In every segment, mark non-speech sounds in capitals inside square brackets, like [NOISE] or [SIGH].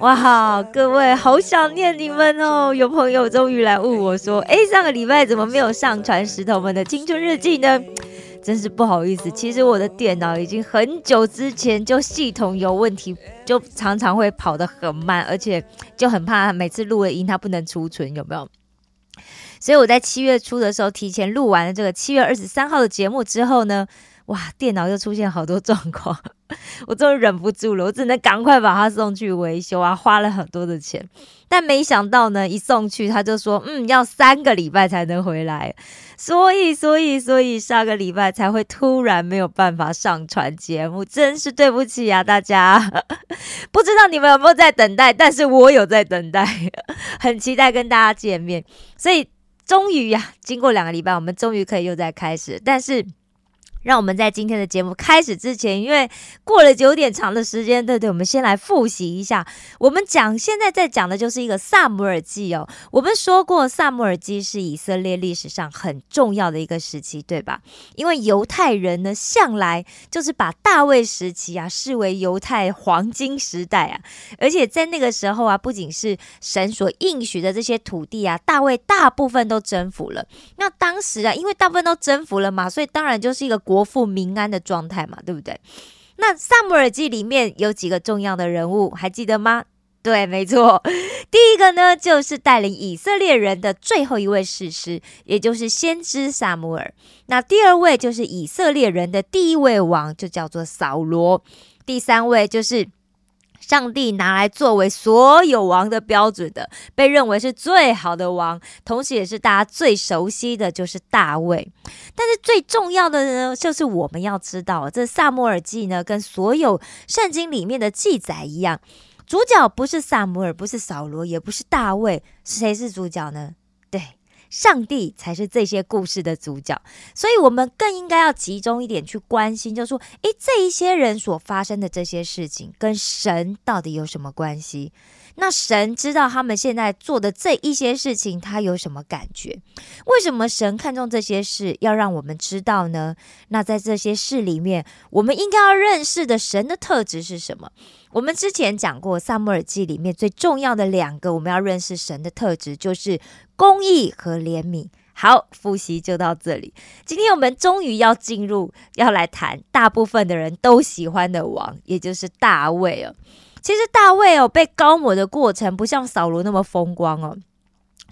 哇，各位好想念你们哦！有朋友终于来问我说：“ [LAUGHS] 哎，上个礼拜怎么没有上传石头们的青春日记呢？” [SNIFFS] 真是不好意思，其实我的电脑已经很久之前就系统有问题，就常常会跑得很慢，而且就很怕每次录了音它不能储存，有没有？所以我在七月初的时候提前录完了这个七月二十三号的节目之后呢，哇，电脑又出现好多状况，我终于忍不住了，我只能赶快把它送去维修啊，花了很多的钱，但没想到呢，一送去他就说，嗯，要三个礼拜才能回来，所以，所以，所以上个礼拜才会突然没有办法上传节目，真是对不起啊，大家，[LAUGHS] 不知道你们有没有在等待，但是我有在等待，很期待跟大家见面，所以。终于呀，经过两个礼拜，我们终于可以又再开始。但是，让我们在今天的节目开始之前，因为过了有点长的时间，对对，我们先来复习一下。我们讲现在在讲的就是一个萨姆尔记哦。我们说过，萨姆尔记是以色列历史上很重要的一个时期，对吧？因为犹太人呢，向来就是把大卫时期啊视为犹太黄金时代啊。而且在那个时候啊，不仅是神所应许的这些土地啊，大卫大部分都征服了。那当时啊，因为大部分都征服了嘛，所以当然就是一个国富民安的状态嘛，对不对？那萨姆尔记里面有几个重要的人物，还记得吗？对，没错，第一个呢，就是带领以色列人的最后一位士师，也就是先知萨姆尔。那第二位就是以色列人的第一位王，就叫做扫罗。第三位就是。上帝拿来作为所有王的标准的，被认为是最好的王，同时也是大家最熟悉的就是大卫。但是最重要的呢，就是我们要知道，这萨摩尔记呢，跟所有圣经里面的记载一样，主角不是萨摩尔，不是扫罗，也不是大卫，谁是主角呢？上帝才是这些故事的主角，所以我们更应该要集中一点去关心，就说，诶，这一些人所发生的这些事情，跟神到底有什么关系？那神知道他们现在做的这一些事情，他有什么感觉？为什么神看重这些事，要让我们知道呢？那在这些事里面，我们应该要认识的神的特质是什么？我们之前讲过，《萨母尔记》里面最重要的两个我们要认识神的特质，就是公益和怜悯。好，复习就到这里。今天我们终于要进入，要来谈大部分的人都喜欢的王，也就是大卫哦。其实大卫哦被高抹的过程，不像扫罗那么风光哦。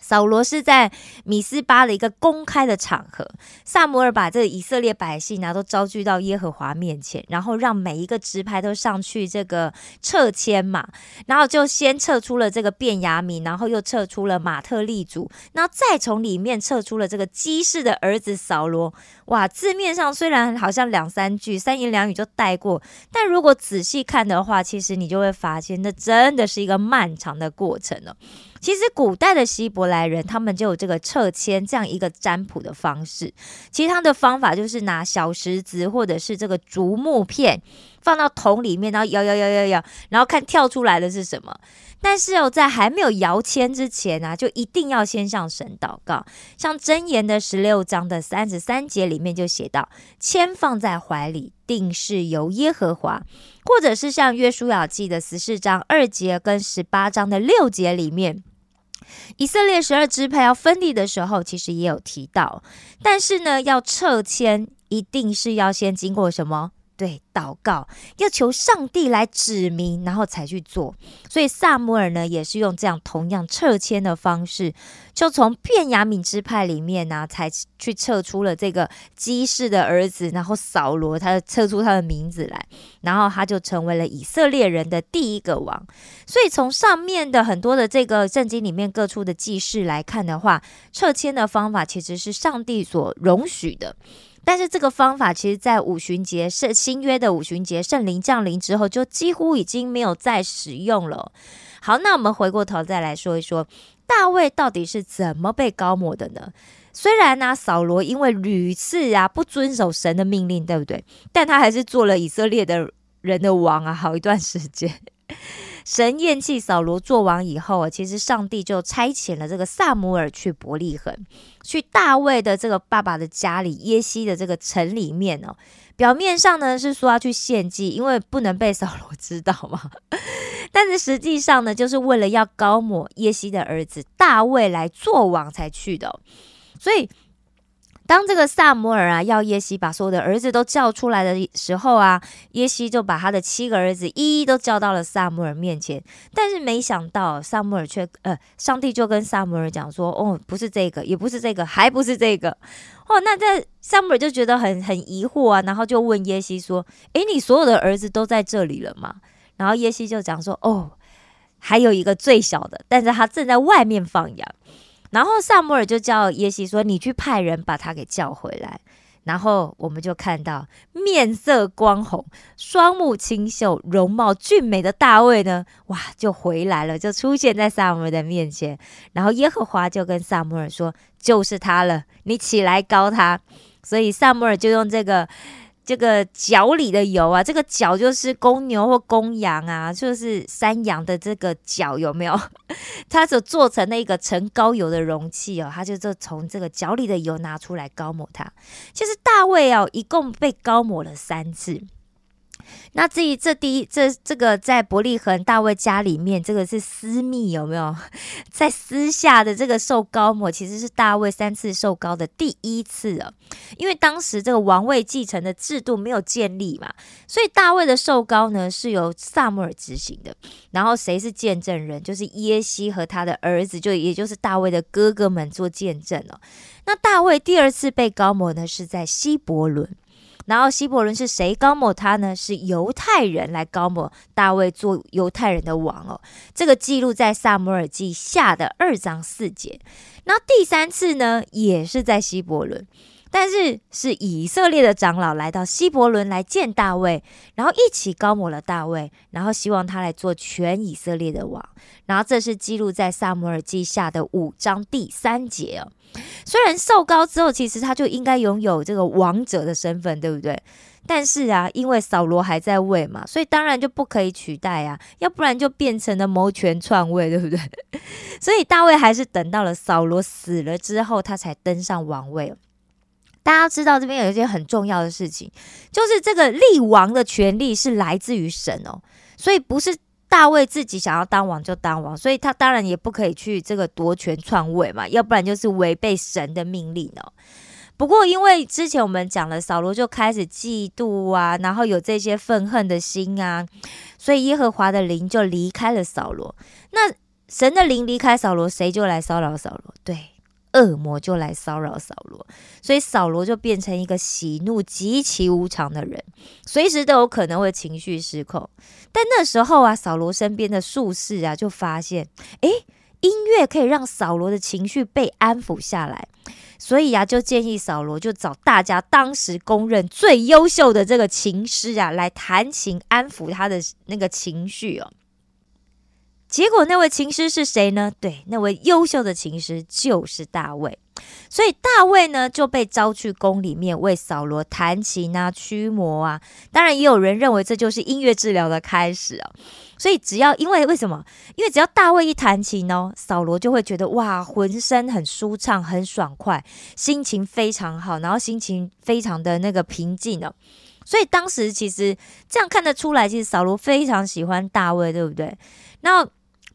扫罗是在米斯巴的一个公开的场合，萨摩尔把这个以色列百姓呢都招聚到耶和华面前，然后让每一个支派都上去这个撤迁嘛，然后就先撤出了这个便雅悯，然后又撤出了马特利族，然后再从里面撤出了这个基士的儿子扫罗。哇，字面上虽然好像两三句三言两语就带过，但如果仔细看的话，其实你就会发现，那真的是一个漫长的过程了。其实古代的希伯来人，他们就有这个撤迁这样一个占卜的方式。其实他的方法就是拿小石子或者是这个竹木片放到桶里面，然后摇摇摇摇摇，然后看跳出来的是什么。但是哦，在还没有摇签之前啊，就一定要先向神祷告。像箴言的十六章的三十三节里面就写到：“签放在怀里，定是由耶和华。”或者是像约书亚记的十四章二节跟十八章的六节里面。以色列十二支派要分离的时候，其实也有提到，但是呢，要撤迁，一定是要先经过什么？对，祷告要求上帝来指明，然后才去做。所以萨姆尔呢，也是用这样同样撤迁的方式，就从便雅悯支派里面呢，才去撤出了这个基士的儿子，然后扫罗，他撤出他的名字来，然后他就成为了以色列人的第一个王。所以从上面的很多的这个圣经里面各处的记事来看的话，撤迁的方法其实是上帝所容许的。但是这个方法，其实，在五旬节圣新约的五旬节圣灵降临之后，就几乎已经没有再使用了。好，那我们回过头再来说一说，大卫到底是怎么被高抹的呢？虽然呢，扫罗因为屡次啊不遵守神的命令，对不对？但他还是做了以色列的人的王啊，好一段时间。神厌弃扫罗做王以后啊，其实上帝就差遣了这个萨姆尔去伯利恒，去大卫的这个爸爸的家里耶西的这个城里面哦。表面上呢是说要去献祭，因为不能被扫罗知道嘛。[LAUGHS] 但是实际上呢，就是为了要高抹耶西的儿子大卫来做王才去的。所以。当这个萨摩尔啊要耶西把所有的儿子都叫出来的时候啊，耶西就把他的七个儿子一一都叫到了萨摩尔面前。但是没想到萨摩尔却呃，上帝就跟萨摩尔讲说：“哦，不是这个，也不是这个，还不是这个。”哦，那这萨摩尔就觉得很很疑惑啊，然后就问耶西说：“诶，你所有的儿子都在这里了吗？”然后耶西就讲说：“哦，还有一个最小的，但是他正在外面放羊。”然后萨摩尔就叫耶西说：“你去派人把他给叫回来。”然后我们就看到面色光红、双目清秀、容貌俊美的大卫呢，哇，就回来了，就出现在萨摩尔的面前。然后耶和华就跟萨摩尔说：“就是他了，你起来高他。”所以萨摩尔就用这个。这个角里的油啊，这个角就是公牛或公羊啊，就是山羊的这个角有没有？[LAUGHS] 它就做成那个盛高油的容器哦，它就就从这个角里的油拿出来高抹它。其实大卫哦，一共被高抹了三次。那至于这第一这这个在伯利恒大卫家里面，这个是私密有没有？[LAUGHS] 在私下的这个受高抹，其实是大卫三次受高的第一次啊。因为当时这个王位继承的制度没有建立嘛，所以大卫的受高呢是由萨母尔执行的。然后谁是见证人？就是耶西和他的儿子，就也就是大卫的哥哥们做见证哦。那大卫第二次被高抹呢，是在希伯伦。然后希伯伦是谁高抹他呢？是犹太人来高抹大卫做犹太人的王哦。这个记录在萨摩尔记下的二章四节。那第三次呢，也是在希伯伦。但是是以色列的长老来到希伯伦来见大卫，然后一起高抹了大卫，然后希望他来做全以色列的王。然后这是记录在萨摩尔记下的五章第三节哦。虽然受高之后，其实他就应该拥有这个王者的身份，对不对？但是啊，因为扫罗还在位嘛，所以当然就不可以取代啊，要不然就变成了谋权篡位，对不对？[LAUGHS] 所以大卫还是等到了扫罗死了之后，他才登上王位。大家知道这边有一件很重要的事情，就是这个立王的权利是来自于神哦，所以不是大卫自己想要当王就当王，所以他当然也不可以去这个夺权篡位嘛，要不然就是违背神的命令哦。不过因为之前我们讲了，扫罗就开始嫉妒啊，然后有这些愤恨的心啊，所以耶和华的灵就离开了扫罗。那神的灵离开扫罗，谁就来骚扰扫罗？对。恶魔就来骚扰扫罗，所以扫罗就变成一个喜怒极其无常的人，随时都有可能会情绪失控。但那时候啊，扫罗身边的术士啊，就发现，诶，音乐可以让扫罗的情绪被安抚下来，所以啊，就建议扫罗就找大家当时公认最优秀的这个琴师啊，来弹琴安抚他的那个情绪哦。结果那位琴师是谁呢？对，那位优秀的琴师就是大卫。所以大卫呢就被招去宫里面为扫罗弹琴啊、驱魔啊。当然，也有人认为这就是音乐治疗的开始啊。所以只要因为为什么？因为只要大卫一弹琴哦，扫罗就会觉得哇，浑身很舒畅、很爽快，心情非常好，然后心情非常的那个平静哦。所以当时其实这样看得出来，其实扫罗非常喜欢大卫，对不对？那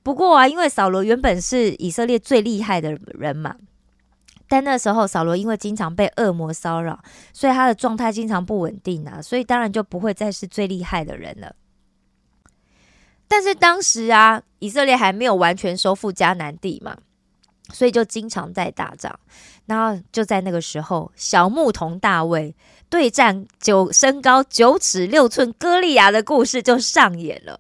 不过啊，因为扫罗原本是以色列最厉害的人嘛，但那时候扫罗因为经常被恶魔骚扰，所以他的状态经常不稳定啊，所以当然就不会再是最厉害的人了。但是当时啊，以色列还没有完全收复迦南地嘛，所以就经常在打仗。然后就在那个时候，小牧童大卫对战九身高九尺六寸歌利亚的故事就上演了。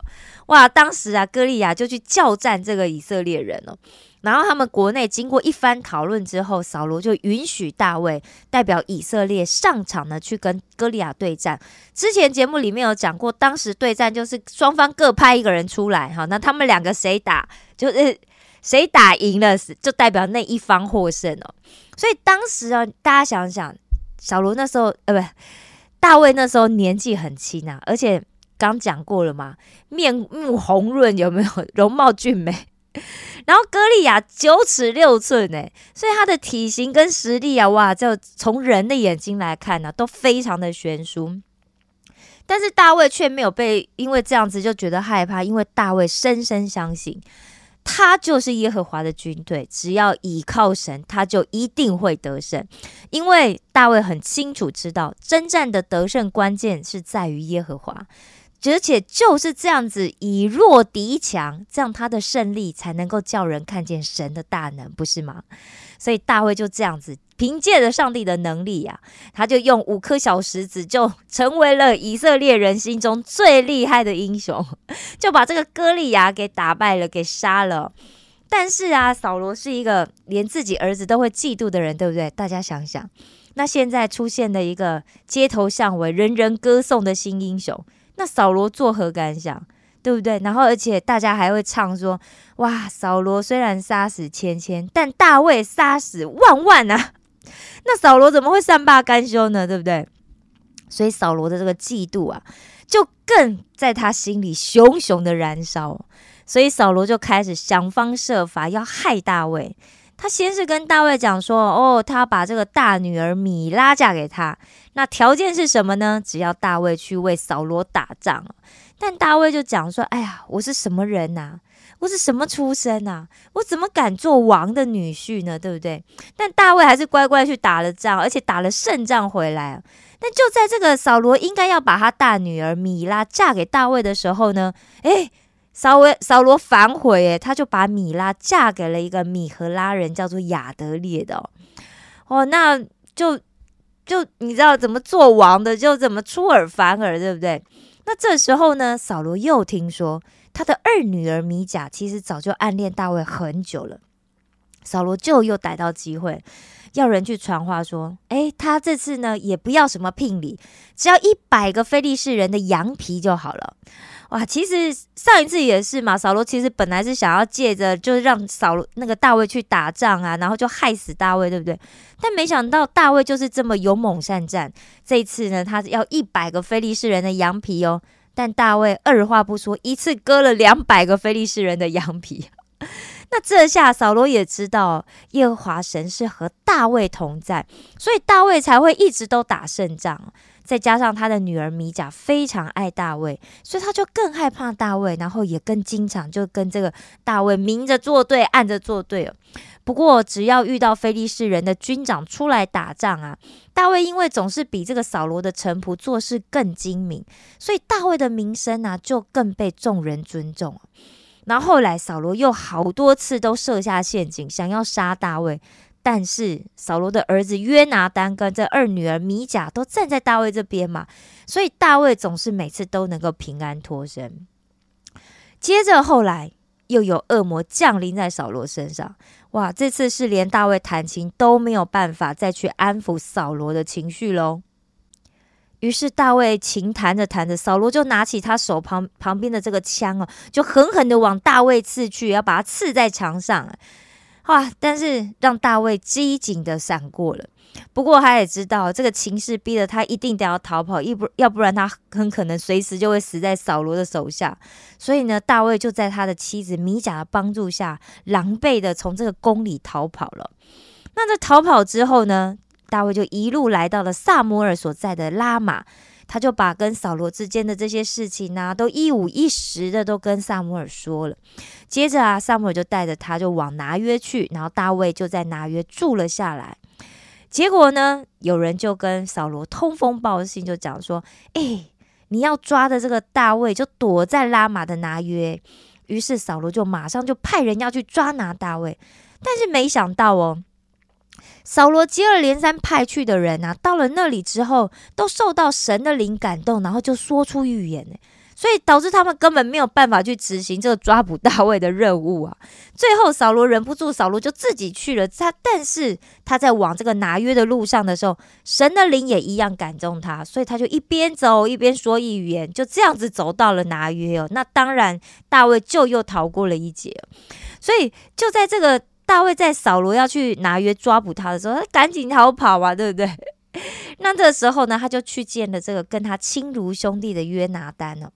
哇！当时啊，歌利亚就去叫战这个以色列人哦。然后他们国内经过一番讨论之后，扫罗就允许大卫代表以色列上场呢，去跟歌利亚对战。之前节目里面有讲过，当时对战就是双方各派一个人出来，哈，那他们两个谁打，就是谁打赢了，就代表那一方获胜哦。所以当时啊，大家想想，小罗那时候，呃，不，大卫那时候年纪很轻啊，而且刚讲过了嘛，面目红润，有没有？[LAUGHS] 容貌俊美。[LAUGHS] 然后歌利亚九尺六寸呢，所以他的体型跟实力啊，哇，就从人的眼睛来看呢，都非常的悬殊。但是大卫却没有被因为这样子就觉得害怕，因为大卫深深相信，他就是耶和华的军队，只要倚靠神，他就一定会得胜。因为大卫很清楚知道，征战的得胜关键是在于耶和华。而且就是这样子以弱敌强，这样他的胜利才能够叫人看见神的大能，不是吗？所以大卫就这样子凭借着上帝的能力呀，他就用五颗小石子就成为了以色列人心中最厉害的英雄，[LAUGHS] 就把这个歌利亚给打败了，给杀了。但是啊，扫罗是一个连自己儿子都会嫉妒的人，对不对？大家想想，那现在出现的一个街头巷尾人人歌颂的新英雄。那扫罗作何感想，对不对？然后，而且大家还会唱说：“哇，扫罗虽然杀死千千，但大卫杀死万万啊！” [LAUGHS] 那扫罗怎么会善罢甘休呢？对不对？所以扫罗的这个嫉妒啊，就更在他心里熊熊的燃烧。所以扫罗就开始想方设法要害大卫。他先是跟大卫讲说：“哦，他要把这个大女儿米拉嫁给他。那条件是什么呢？只要大卫去为扫罗打仗。但大卫就讲说：‘哎呀，我是什么人呐？我是什么出身呐？我怎么敢做王的女婿呢？对不对？’但大卫还是乖乖去打了仗，而且打了胜仗回来。但就在这个扫罗应该要把他大女儿米拉嫁给大卫的时候呢，哎。”扫罗扫罗反悔，诶，他就把米拉嫁给了一个米和拉人，叫做亚德烈的哦，那就就你知道怎么做王的，就怎么出尔反尔，对不对？那这时候呢，扫罗又听说他的二女儿米甲其实早就暗恋大卫很久了，扫罗就又逮到机会，要人去传话说，诶，他这次呢也不要什么聘礼，只要一百个非利士人的羊皮就好了。哇，其实上一次也是嘛。扫罗其实本来是想要借着，就是让扫罗那个大卫去打仗啊，然后就害死大卫，对不对？但没想到大卫就是这么勇猛善战。这次呢，他要一百个非利士人的羊皮哦。但大卫二话不说，一次割了两百个非利士人的羊皮。那这下扫罗也知道耶和华神是和大卫同在，所以大卫才会一直都打胜仗。再加上他的女儿米甲非常爱大卫，所以他就更害怕大卫，然后也更经常就跟这个大卫明着作对，暗着作对不过只要遇到非利士人的军长出来打仗啊，大卫因为总是比这个扫罗的臣仆做事更精明，所以大卫的名声啊就更被众人尊重。然后后来扫罗又好多次都设下陷阱，想要杀大卫。但是扫罗的儿子约拿丹跟这二女儿米甲都站在大卫这边嘛，所以大卫总是每次都能够平安脱身。接着后来又有恶魔降临在扫罗身上，哇！这次是连大卫弹琴都没有办法再去安抚扫罗的情绪喽。于是大卫琴弹着弹着，扫罗就拿起他手旁旁边的这个枪哦，就狠狠的往大卫刺去，要把他刺在墙上。哇！但是让大卫机警的闪过了。不过他也知道这个情势逼得他一定得要逃跑，一不要不然他很可能随时就会死在扫罗的手下。所以呢，大卫就在他的妻子米甲的帮助下，狼狈的从这个宫里逃跑了。那在逃跑之后呢，大卫就一路来到了萨摩尔所在的拉玛。他就把跟扫罗之间的这些事情呢，都一五一十的都跟萨摩尔说了。接着啊，萨摩尔就带着他就往拿约去，然后大卫就在拿约住了下来。结果呢，有人就跟扫罗通风报信，就讲说：“哎，你要抓的这个大卫就躲在拉玛的拿约。”于是扫罗就马上就派人要去抓拿大卫，但是没想到哦。扫罗接二连三派去的人啊，到了那里之后，都受到神的灵感动，然后就说出预言所以导致他们根本没有办法去执行这个抓捕大卫的任务啊。最后扫罗忍不住，扫罗就自己去了。他但是他在往这个拿约的路上的时候，神的灵也一样感动他，所以他就一边走一边说预言，就这样子走到了拿约哦。那当然大卫就又逃过了一劫。所以就在这个大卫在扫罗要去拿约抓捕他的时候，他赶紧逃跑啊，对不对？[LAUGHS] 那这时候呢，他就去见了这个跟他亲如兄弟的约拿丹了。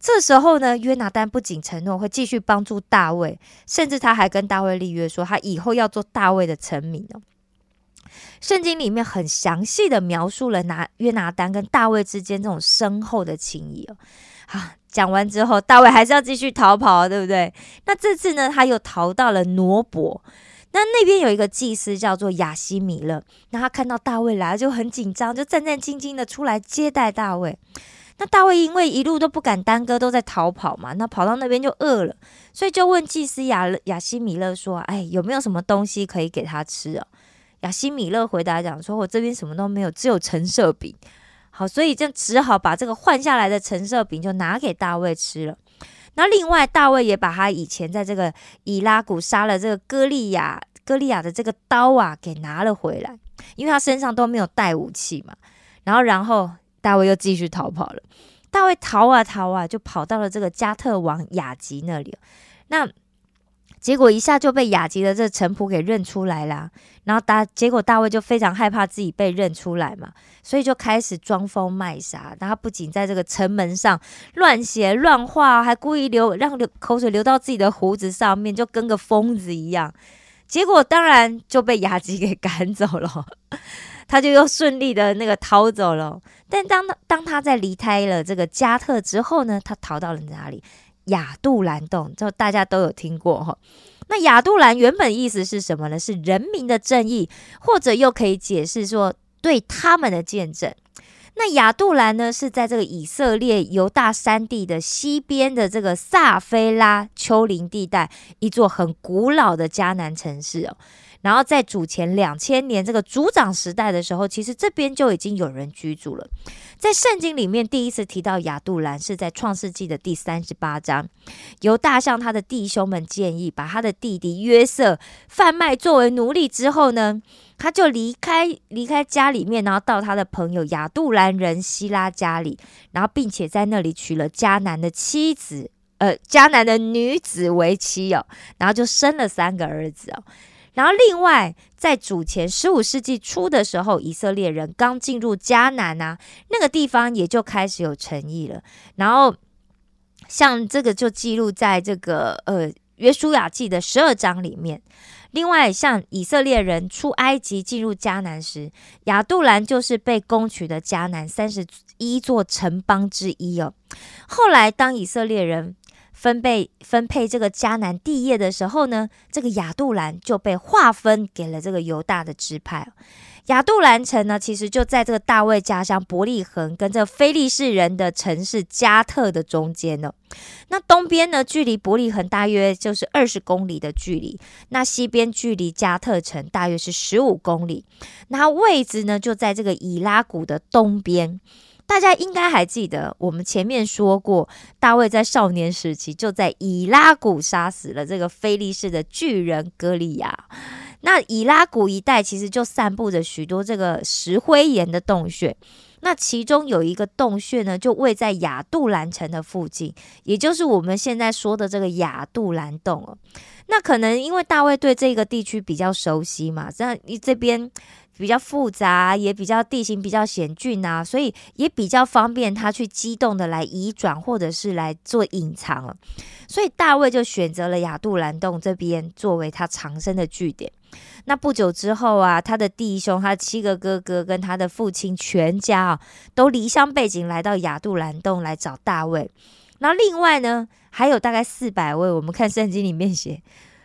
这时候呢，约拿丹不仅承诺会继续帮助大卫，甚至他还跟大卫立约说，他以后要做大卫的臣民哦。圣经里面很详细的描述了拿约拿丹跟大卫之间这种深厚的情谊哦。好，讲完之后，大卫还是要继续逃跑，对不对？那这次呢，他又逃到了挪伯。那那边有一个祭司叫做亚西米勒，那他看到大卫来了就很紧张，就战战兢兢的出来接待大卫。那大卫因为一路都不敢耽搁，都在逃跑嘛，那跑到那边就饿了，所以就问祭司亚亚西米勒说：“哎，有没有什么东西可以给他吃啊？”亚西米勒回答讲说：“我这边什么都没有，只有橙色饼。”好，所以就只好把这个换下来的橙色饼就拿给大卫吃了。那另外，大卫也把他以前在这个以拉谷杀了这个歌利亚、歌利亚的这个刀啊，给拿了回来，因为他身上都没有带武器嘛。然后，然后大卫又继续逃跑了。大卫逃啊逃啊，就跑到了这个加特王雅吉那里。那结果一下就被雅吉的这臣仆给认出来啦，然后大结果大卫就非常害怕自己被认出来嘛，所以就开始装疯卖傻。他不仅在这个城门上乱写乱画，还故意流让流口水流到自己的胡子上面，就跟个疯子一样。结果当然就被雅吉给赶走了，[LAUGHS] 他就又顺利的那个逃走了。但当当他在离开了这个加特之后呢，他逃到了哪里？亚杜兰洞，就大家都有听过哈。那亚杜兰原本意思是什么呢？是人民的正义，或者又可以解释说对他们的见证。那亚杜兰呢，是在这个以色列犹大山地的西边的这个萨菲拉丘陵地带，一座很古老的迦南城市哦。然后在主前两千年这个族长时代的时候，其实这边就已经有人居住了。在圣经里面第一次提到亚杜兰是在创世纪的第三十八章，由大向他的弟兄们建议把他的弟弟约瑟贩卖作为奴隶之后呢，他就离开离开家里面，然后到他的朋友亚杜兰人希拉家里，然后并且在那里娶了迦南的妻子，呃，迦南的女子为妻哦，然后就生了三个儿子哦。然后，另外，在主前十五世纪初的时候，以色列人刚进入迦南啊，那个地方也就开始有诚意了。然后，像这个就记录在这个呃约书亚记的十二章里面。另外，像以色列人出埃及进入迦南时，亚杜兰就是被攻取的迦南三十一座城邦之一哦。后来，当以色列人分配分配这个迦南地业的时候呢，这个亚杜兰就被划分给了这个犹大的支派。亚杜兰城呢，其实就在这个大卫家乡伯利恒跟这个非利士人的城市加特的中间呢。那东边呢，距离伯利恒大约就是二十公里的距离；那西边距离加特城大约是十五公里。那位置呢，就在这个以拉谷的东边。大家应该还记得，我们前面说过，大卫在少年时期就在以拉谷杀死了这个非利士的巨人歌利亚。那以拉谷一带其实就散布着许多这个石灰岩的洞穴，那其中有一个洞穴呢，就位在亚杜兰城的附近，也就是我们现在说的这个亚杜兰洞哦。那可能因为大卫对这个地区比较熟悉嘛，这样你这边。比较复杂，也比较地形比较险峻啊，所以也比较方便他去机动的来移转，或者是来做隐藏所以大卫就选择了亚杜兰洞这边作为他藏身的据点。那不久之后啊，他的弟兄、他七个哥哥跟他的父亲全家啊，都离乡背井来到亚杜兰洞来找大卫。那另外呢，还有大概四百位，我们看圣经里面写。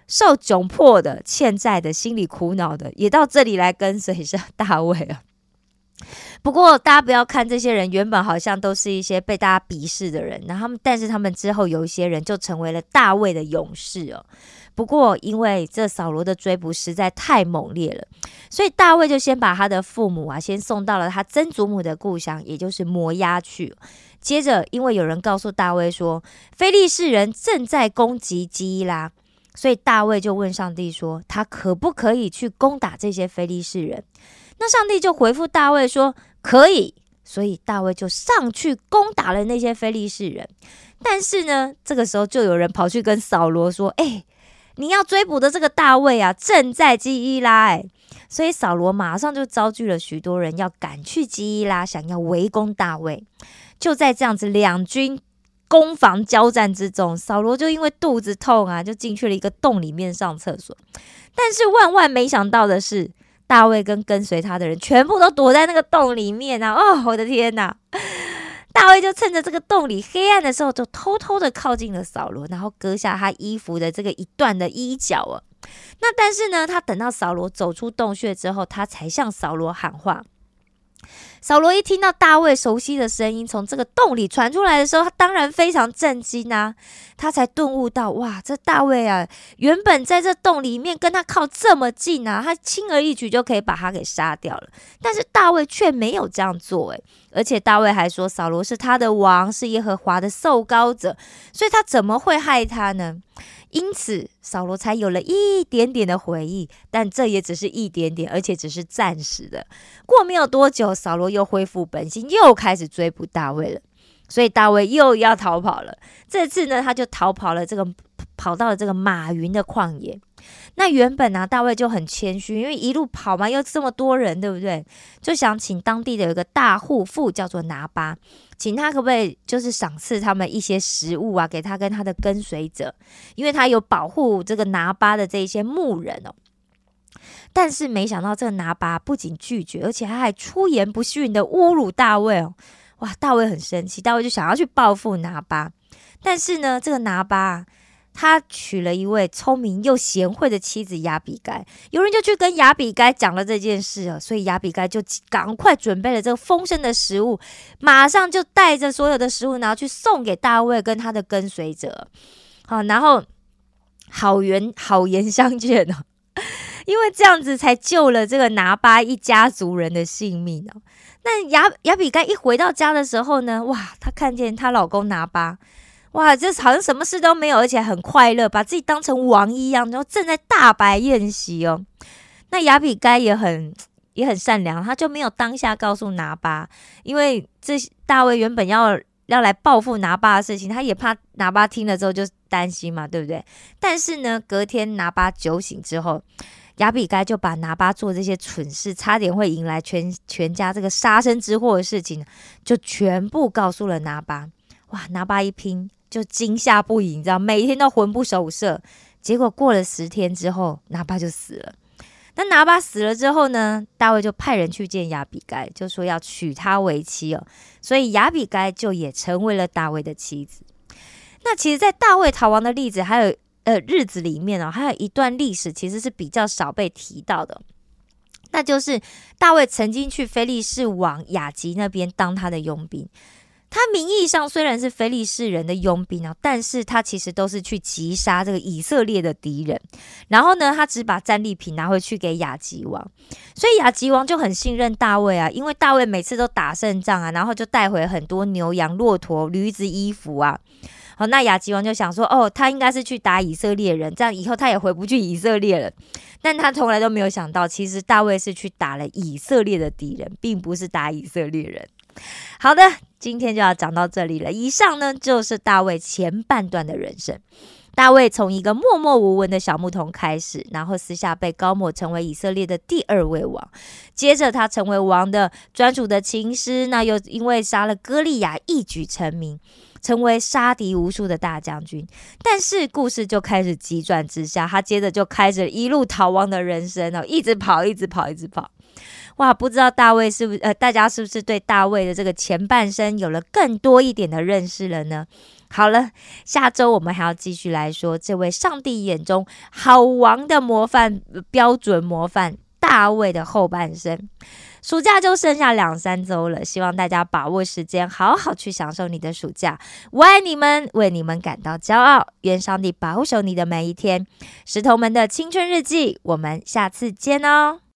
受窘迫的、欠债的、心里苦恼的，也到这里来跟随着大卫啊。不过，大家不要看这些人，原本好像都是一些被大家鄙视的人，那他们，但是他们之后有一些人就成为了大卫的勇士哦。不过因为这扫罗的追捕实在太猛烈了，所以大卫就先把他的父母啊，先送到了他曾祖母的故乡，也就是摩押去。接着，因为有人告诉大卫说，非利士人正在攻击基伊拉，所以大卫就问上帝说，他可不可以去攻打这些非利士人？那上帝就回复大卫说，可以。所以大卫就上去攻打了那些非利士人。但是呢，这个时候就有人跑去跟扫罗说：“哎，你要追捕的这个大卫啊，正在基伊拉。”哎，所以扫罗马上就招聚了许多人，要赶去基伊拉，想要围攻大卫。就在这样子两军攻防交战之中，扫罗就因为肚子痛啊，就进去了一个洞里面上厕所。但是万万没想到的是，大卫跟跟随他的人全部都躲在那个洞里面啊！哦，我的天哪！大卫就趁着这个洞里黑暗的时候，就偷偷的靠近了扫罗，然后割下他衣服的这个一段的衣角啊。那但是呢，他等到扫罗走出洞穴之后，他才向扫罗喊话。扫罗一听到大卫熟悉的声音从这个洞里传出来的时候，他当然非常震惊啊！他才顿悟到，哇，这大卫啊，原本在这洞里面跟他靠这么近啊，他轻而易举就可以把他给杀掉了。但是大卫却没有这样做，诶，而且大卫还说，扫罗是他的王，是耶和华的受膏者，所以他怎么会害他呢？因此，扫罗才有了一点点的回忆，但这也只是一点点，而且只是暂时的。过没有多久，扫罗又恢复本心，又开始追捕大卫了。所以大卫又要逃跑了。这次呢，他就逃跑了，这个跑到了这个马云的旷野。那原本呢，大卫就很谦虚，因为一路跑嘛，又这么多人，对不对？就想请当地的有一个大户妇，叫做拿巴，请他可不可以就是赏赐他们一些食物啊，给他跟他的跟随者，因为他有保护这个拿巴的这一些牧人哦。但是没想到这个拿巴不仅拒绝，而且他还出言不逊的侮辱大卫哦。哇，大卫很生气，大卫就想要去报复拿巴，但是呢，这个拿巴。他娶了一位聪明又贤惠的妻子亚比该，有人就去跟亚比该讲了这件事啊，所以亚比该就赶快准备了这个丰盛的食物，马上就带着所有的食物，然后去送给大卫跟他的跟随者。好，然后好言好言相劝啊，因为这样子才救了这个拿巴一家族人的性命哦。那亚亚比该一回到家的时候呢，哇，她看见她老公拿巴。哇，这好像什么事都没有，而且很快乐，把自己当成王一样，然后正在大摆宴席哦。那亚比该也很也很善良，他就没有当下告诉拿巴，因为这大卫原本要要来报复拿巴的事情，他也怕拿巴听了之后就担心嘛，对不对？但是呢，隔天拿巴酒醒之后，亚比该就把拿巴做这些蠢事，差点会引来全全家这个杀身之祸的事情，就全部告诉了拿巴。哇，拿巴一拼。就惊吓不已，你知道，每天都魂不守舍。结果过了十天之后，拿巴就死了。那拿巴死了之后呢？大卫就派人去见亚比该，就说要娶她为妻哦。所以亚比该就也成为了大卫的妻子。那其实，在大卫逃亡的例子还有呃日子里面哦，还有一段历史其实是比较少被提到的，那就是大卫曾经去菲利士王雅吉那边当他的佣兵。他名义上虽然是非利士人的佣兵啊，但是他其实都是去击杀这个以色列的敌人。然后呢，他只把战利品拿回去给亚吉王，所以亚吉王就很信任大卫啊，因为大卫每次都打胜仗啊，然后就带回很多牛羊、骆驼、驴子、衣服啊。好，那亚吉王就想说，哦，他应该是去打以色列人，这样以后他也回不去以色列了。但他从来都没有想到，其实大卫是去打了以色列的敌人，并不是打以色列人。好的，今天就要讲到这里了。以上呢就是大卫前半段的人生。大卫从一个默默无闻的小牧童开始，然后私下被高抹成为以色列的第二位王。接着他成为王的专属的情师，那又因为杀了歌利亚一举成名，成为杀敌无数的大将军。但是故事就开始急转直下，他接着就开始一路逃亡的人生哦，一直跑，一直跑，一直跑。哇，不知道大卫是不是呃，大家是不是对大卫的这个前半生有了更多一点的认识了呢？好了，下周我们还要继续来说这位上帝眼中好王的模范标准模范大卫的后半生。暑假就剩下两三周了，希望大家把握时间，好好去享受你的暑假。我爱你们，为你们感到骄傲。愿上帝保守你的每一天。石头们的青春日记，我们下次见哦。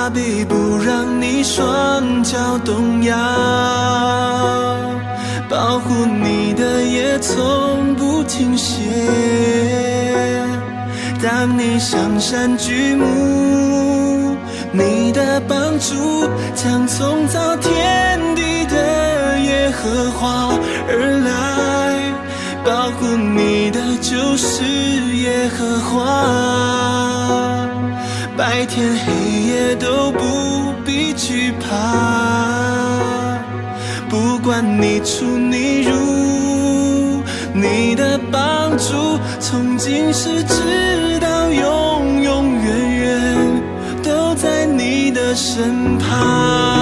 他必不让你双脚动摇，保护你的也从不停歇。当你上山举目，你的帮助将从造天地的耶和华而来，保护你的就是耶和华，白天黑夜都不必惧怕，不管你出你入，你的帮助从今世直到永永远远都在你的身旁。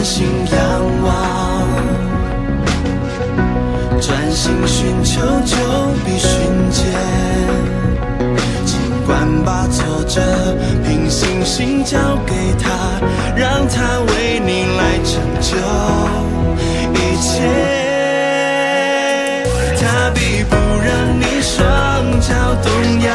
专心仰望。专心寻求就必寻见，尽管把挫折凭信心交给他，让他为你来成就一切。他必不让你双脚动摇，